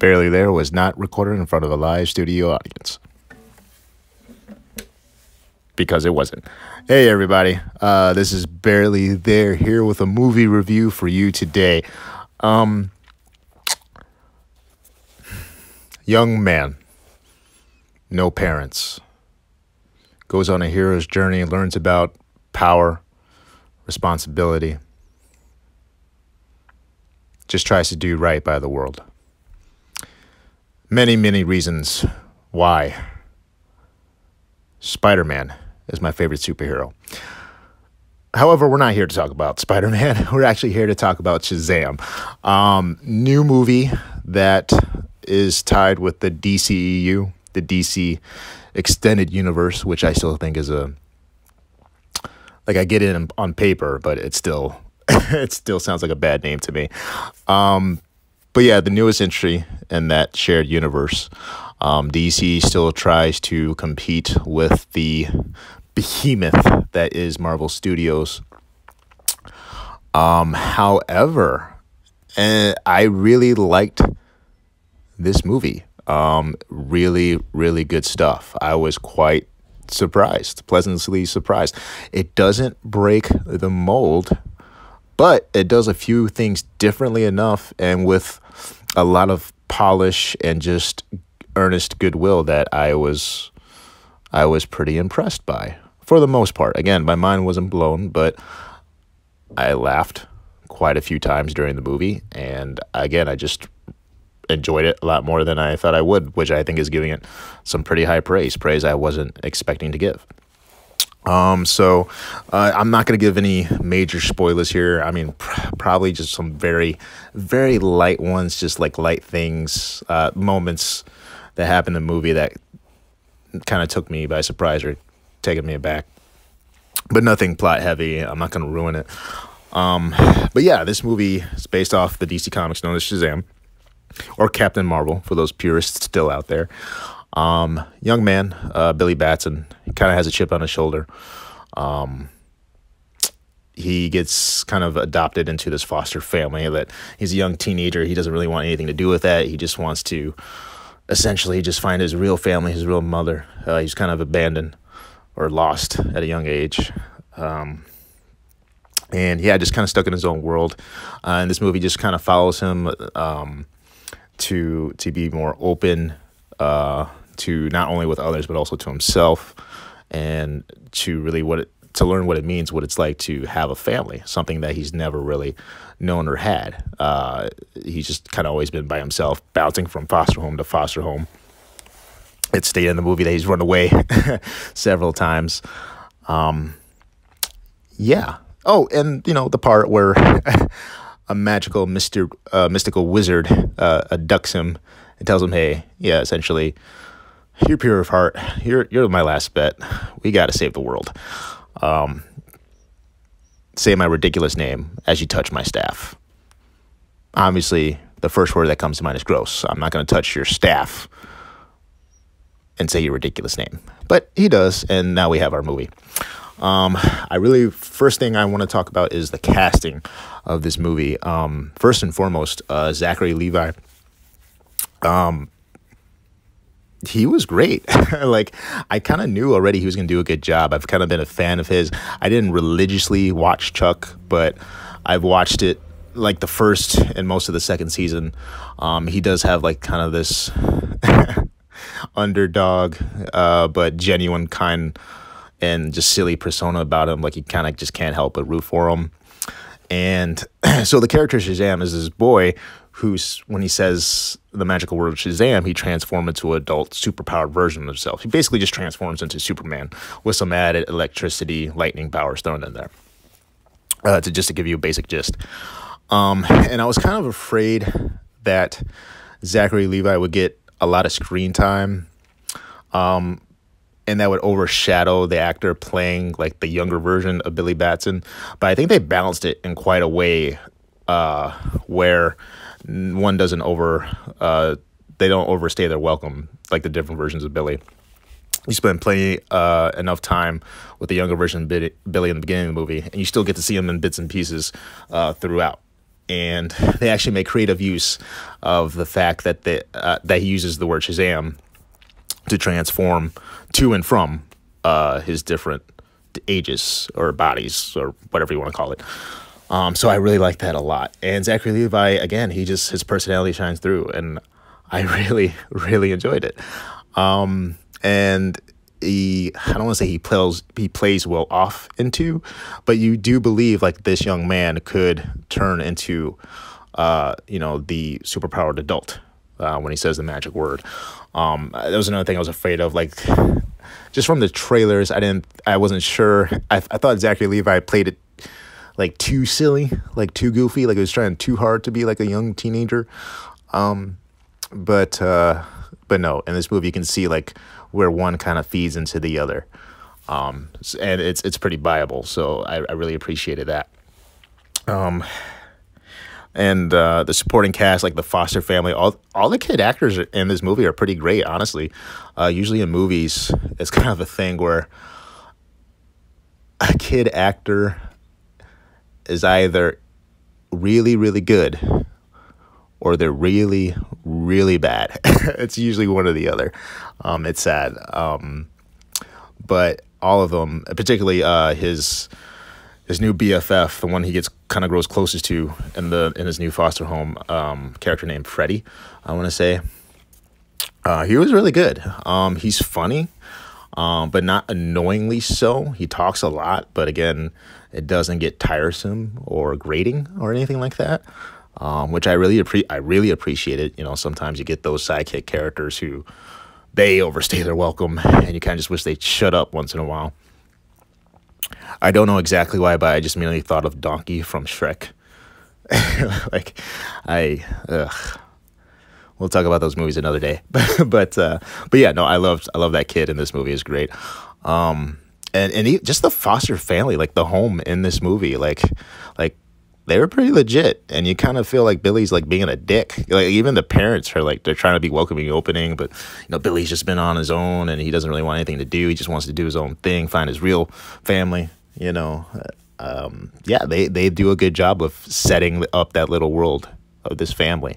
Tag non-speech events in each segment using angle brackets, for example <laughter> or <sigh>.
Barely There was not recorded in front of a live studio audience. Because it wasn't. Hey, everybody. Uh, this is Barely There here with a movie review for you today. Um, young man, no parents, goes on a hero's journey, learns about power, responsibility, just tries to do right by the world. Many, many reasons why Spider Man is my favorite superhero. However, we're not here to talk about Spider Man. <laughs> We're actually here to talk about Shazam. Um, new movie that is tied with the DCEU, the DC Extended Universe, which I still think is a like I get it on paper, but it's still <laughs> it still sounds like a bad name to me. Um, but yeah, the newest entry in that shared universe. Um, DC still tries to compete with the behemoth that is Marvel Studios. Um, however, and I really liked this movie. Um, really, really good stuff. I was quite surprised, pleasantly surprised. It doesn't break the mold, but it does a few things differently enough and with a lot of polish and just earnest goodwill that I was I was pretty impressed by for the most part. Again, my mind wasn't blown, but I laughed quite a few times during the movie and again, I just enjoyed it a lot more than I thought I would, which I think is giving it some pretty high praise, praise I wasn't expecting to give. Um, so uh, I'm not going to give any major spoilers here. I mean, pr- probably just some very, very light ones, just like light things, uh, moments that happened in the movie that kind of took me by surprise or taken me aback. But nothing plot heavy. I'm not going to ruin it. Um, but yeah, this movie is based off the DC Comics known as Shazam or Captain Marvel for those purists still out there. Um, young man, uh, Billy Batson, kind of has a chip on his shoulder. Um, he gets kind of adopted into this foster family that he's a young teenager. He doesn't really want anything to do with that. He just wants to essentially just find his real family, his real mother. Uh, he's kind of abandoned or lost at a young age. Um, and yeah, just kind of stuck in his own world. Uh, and this movie just kind of follows him um, to to be more open uh, to not only with others but also to himself, and to really what it, to learn what it means, what it's like to have a family, something that he's never really known or had. Uh, he's just kind of always been by himself, bouncing from foster home to foster home. It stated in the movie that he's run away <laughs> several times. Um, yeah. Oh, and you know the part where <laughs> a magical mister, uh, mystical wizard uh, abducts him and tells him, "Hey, yeah, essentially, you're pure of heart. You're you're my last bet. We got to save the world." Um, say my ridiculous name as you touch my staff. Obviously, the first word that comes to mind is gross. I'm not going to touch your staff and say your ridiculous name, but he does, and now we have our movie. Um, I really first thing I want to talk about is the casting of this movie. Um, first and foremost, uh, Zachary Levi. Um, he was great. <laughs> like I kind of knew already he was to do a good job. I've kind of been a fan of his. I didn't religiously watch Chuck, but I've watched it like the first and most of the second season. Um, he does have like kind of this <laughs> underdog, uh, but genuine kind and just silly persona about him. Like you kind of just can't help but root for him. And <clears throat> so the character Shazam is this boy who's when he says the magical word Shazam, he transforms into an adult superpowered version of himself. He basically just transforms into Superman with some added electricity, lightning powers thrown in there. Uh, to just to give you a basic gist. Um, and I was kind of afraid that Zachary Levi would get a lot of screen time. Um, and that would overshadow the actor playing like the younger version of Billy Batson. But I think they balanced it in quite a way uh, where one doesn't over uh, they don't overstay their welcome like the different versions of Billy. You spend plenty uh, enough time with the younger version of Billy in the beginning of the movie, and you still get to see him in bits and pieces uh, throughout. and they actually make creative use of the fact that the uh, that he uses the word Shazam to transform to and from uh, his different ages or bodies or whatever you want to call it. Um, so I really like that a lot. And Zachary Levi, again, he just his personality shines through, and I <laughs> really, really enjoyed it. Um, and he, I don't want to say he plays he plays well off into, but you do believe like this young man could turn into, uh, you know, the superpowered adult uh, when he says the magic word. Um, that was another thing I was afraid of, like just from the trailers. I didn't, I wasn't sure. I, I thought Zachary Levi played it like too silly, like too goofy, like it was trying too hard to be like a young teenager. Um, but uh, but no, in this movie you can see like where one kind of feeds into the other, um, and it's it's pretty viable. So I, I really appreciated that. Um, and uh, the supporting cast, like the Foster family, all all the kid actors in this movie are pretty great. Honestly, uh, usually in movies, it's <laughs> kind of a thing where a kid actor is either really, really good or they're really, really bad. <laughs> it's usually one or the other. Um, it's sad. Um, but all of them, particularly uh, his his new BFF, the one he gets kind of grows closest to in the in his new foster home, um, character named Freddie, I want to say. Uh, he was really good. Um, he's funny, um, but not annoyingly so. He talks a lot, but again, it doesn't get tiresome or grating or anything like that. Um, which I really appre- I really appreciate it. You know, sometimes you get those sidekick characters who they overstay their welcome, and you kind of just wish they'd shut up once in a while. I don't know exactly why, but I just immediately thought of Donkey from Shrek. <laughs> like, I ugh. We'll talk about those movies another day, <laughs> but uh, but yeah, no, I love I love that kid in this movie is great. Um, and and he, just the Foster family, like the home in this movie, like like they were pretty legit, and you kind of feel like Billy's like being a dick. Like even the parents are like they're trying to be welcoming, opening, but you know Billy's just been on his own, and he doesn't really want anything to do. He just wants to do his own thing, find his real family. You know, um, yeah, they they do a good job of setting up that little world of this family,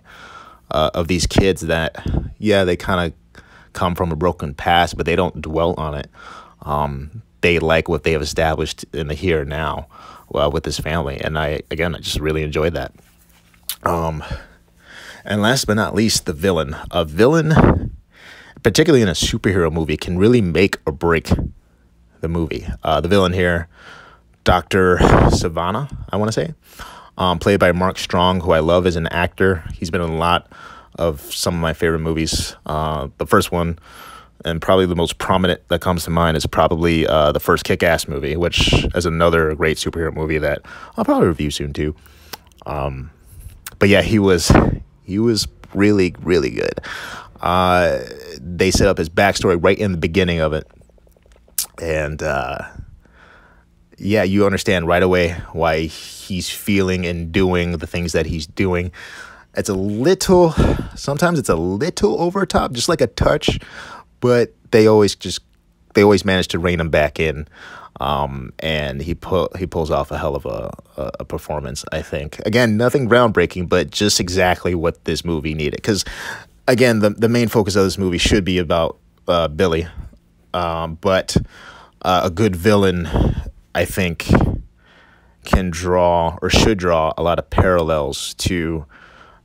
uh, of these kids that yeah they kind of come from a broken past, but they don't dwell on it. Um, they like what they have established in the here and now uh, with his family. And I, again, I just really enjoyed that. Um, and last but not least, the villain. A villain, particularly in a superhero movie, can really make or break the movie. Uh, the villain here, Dr. Sivana, I want to say, um, played by Mark Strong, who I love as an actor. He's been in a lot of some of my favorite movies. Uh, the first one, and probably the most prominent that comes to mind is probably uh, the first Kick Ass movie, which is another great superhero movie that I'll probably review soon too. Um, but yeah, he was he was really really good. Uh, they set up his backstory right in the beginning of it, and uh, yeah, you understand right away why he's feeling and doing the things that he's doing. It's a little, sometimes it's a little over top, just like a touch, but they always just they always manage to rein him back in. Um, and he pull he pulls off a hell of a, a, a performance. I think again, nothing groundbreaking, but just exactly what this movie needed. Because again, the the main focus of this movie should be about uh, Billy, um, but uh, a good villain, I think, can draw or should draw a lot of parallels to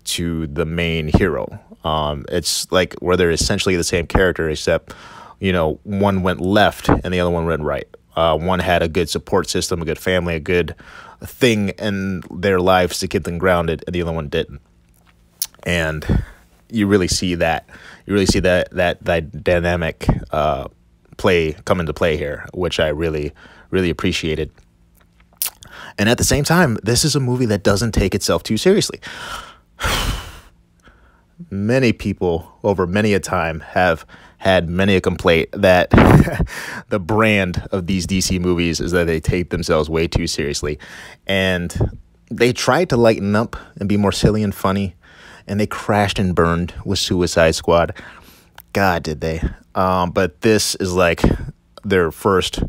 to the main hero. Um, it's like where they're essentially the same character, except you know one went left and the other one went right. Uh, one had a good support system, a good family, a good thing in their lives to keep them grounded, and the other one didn't. And you really see that. You really see that that that dynamic uh, play come into play here, which I really really appreciated. And at the same time, this is a movie that doesn't take itself too seriously <sighs> <sighs> <sighs> many people over many a time have had many a complaint that <laughs> the brand of these DC movies is that they take themselves way too seriously. And they tried to lighten up and be more silly and funny, and they crashed and burned with Suicide Squad. God, did they? Um, but this is like their first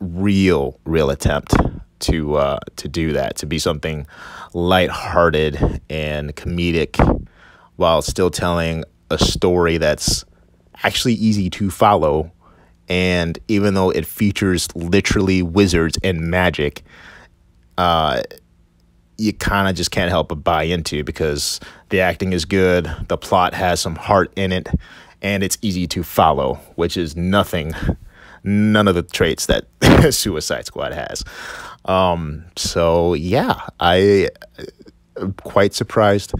real, real attempt to uh, to do that to be something lighthearted and comedic while still telling a story that's actually easy to follow. And even though it features literally wizards and magic uh, you kind of just can't help but buy into because the acting is good the plot has some heart in it and it's easy to follow which is nothing none of the traits that <laughs> suicide squad has um, so yeah i am quite surprised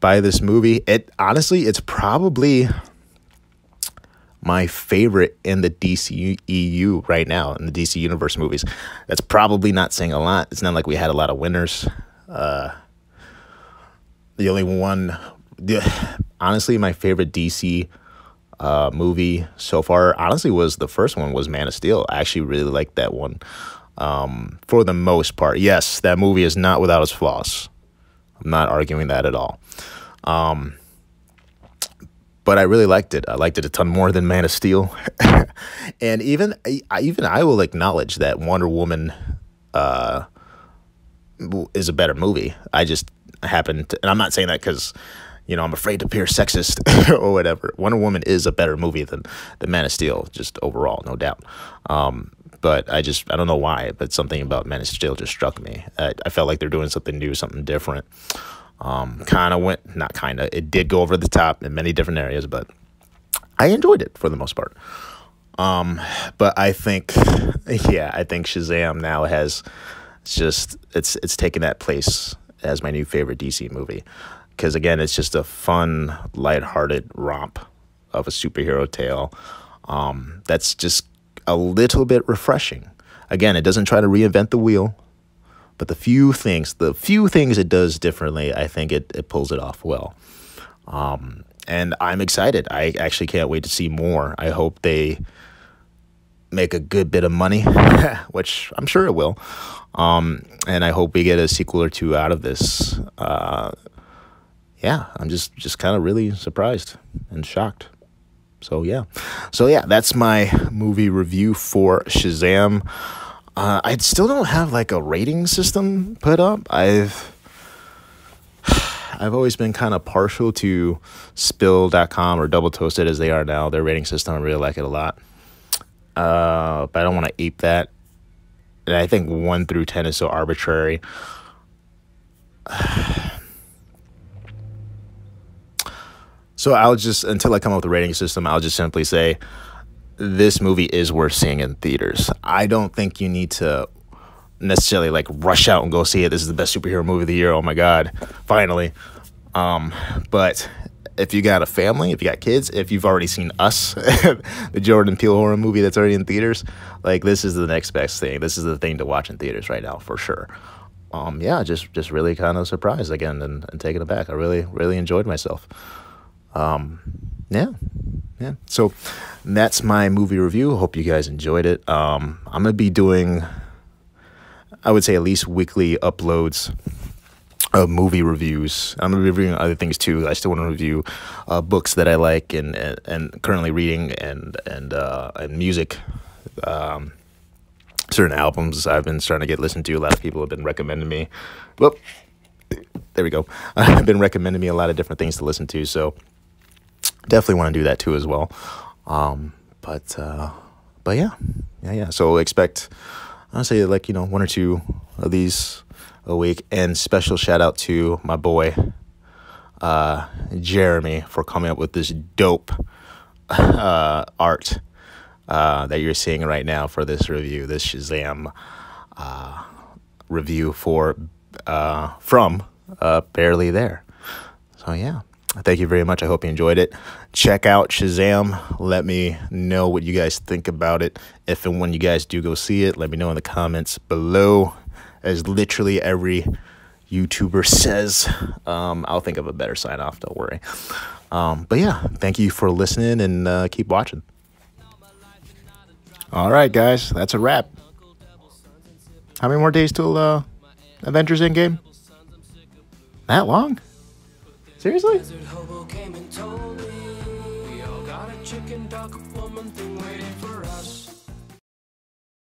by this movie it honestly it's probably my favorite in the DC EU right now in the DC Universe movies. That's probably not saying a lot. It's not like we had a lot of winners. Uh, the only one, the, honestly, my favorite DC uh, movie so far, honestly, was the first one was Man of Steel. I actually really liked that one um, for the most part. Yes, that movie is not without its flaws. I'm not arguing that at all. Um, but I really liked it. I liked it a ton more than Man of Steel, <laughs> and even I, even I will acknowledge that Wonder Woman uh, is a better movie. I just happen to, and I'm not saying that because you know I'm afraid to appear sexist <laughs> or whatever. Wonder Woman is a better movie than the Man of Steel, just overall, no doubt. Um, but I just I don't know why, but something about of Steel just struck me. I, I felt like they're doing something new, something different. Um, kind of went, not kind of, it did go over the top in many different areas, but I enjoyed it for the most part. Um, but I think, <laughs> yeah, I think Shazam now has just it's it's taken that place as my new favorite DC movie because again, it's just a fun, lighthearted romp of a superhero tale. Um, that's just a little bit refreshing. Again, it doesn't try to reinvent the wheel. But the few things, the few things it does differently, I think it, it pulls it off well. Um, and I'm excited. I actually can't wait to see more. I hope they make a good bit of money, <laughs> which I'm sure it will. Um, and I hope we get a sequel or two out of this. Uh, yeah, I'm just just kind of really surprised and shocked. So yeah, so yeah, that's my movie review for Shazam. Uh, I still don't have like a rating system put up. I've <sighs> I've always been kind of partial to spill.com or double toasted as they are now. Their rating system, I really like it a lot. Uh, but I don't want to ape that. And I think 1 through 10 is so arbitrary. <sighs> so I'll just, until I come up with a rating system, I'll just simply say this movie is worth seeing in theaters. I don't think you need to necessarily like rush out and go see it. This is the best superhero movie of the year. Oh my god, finally. Um, but if you got a family, if you got kids, if you've already seen Us, <laughs> the Jordan Peele horror movie that's already in theaters, like this is the next best thing. This is the thing to watch in theaters right now for sure. Um, yeah, just just really kind of surprised again and, and taken aback. I really really enjoyed myself. Um, yeah, yeah. So that's my movie review. Hope you guys enjoyed it. Um, I'm gonna be doing, I would say, at least weekly uploads of movie reviews. I'm gonna be reviewing other things too. I still want to review uh, books that I like and, and, and currently reading and and uh, and music. Um, certain albums I've been starting to get listened to. A lot of people have been recommending me. Well, there we go. I've <laughs> been recommending me a lot of different things to listen to. So definitely want to do that too as well. Um, but uh, but yeah, yeah, yeah. So expect I'll say like you know one or two of these a week. And special shout out to my boy uh, Jeremy for coming up with this dope uh, art uh, that you're seeing right now for this review, this Shazam uh, review for uh, from uh, Barely There. So yeah. Thank you very much. I hope you enjoyed it. Check out Shazam. Let me know what you guys think about it. If and when you guys do go see it, let me know in the comments below. As literally every YouTuber says, um, I'll think of a better sign off. Don't worry. Um, but yeah, thank you for listening and uh, keep watching. All right, guys, that's a wrap. How many more days till uh, Avengers Endgame? That long? Seriously?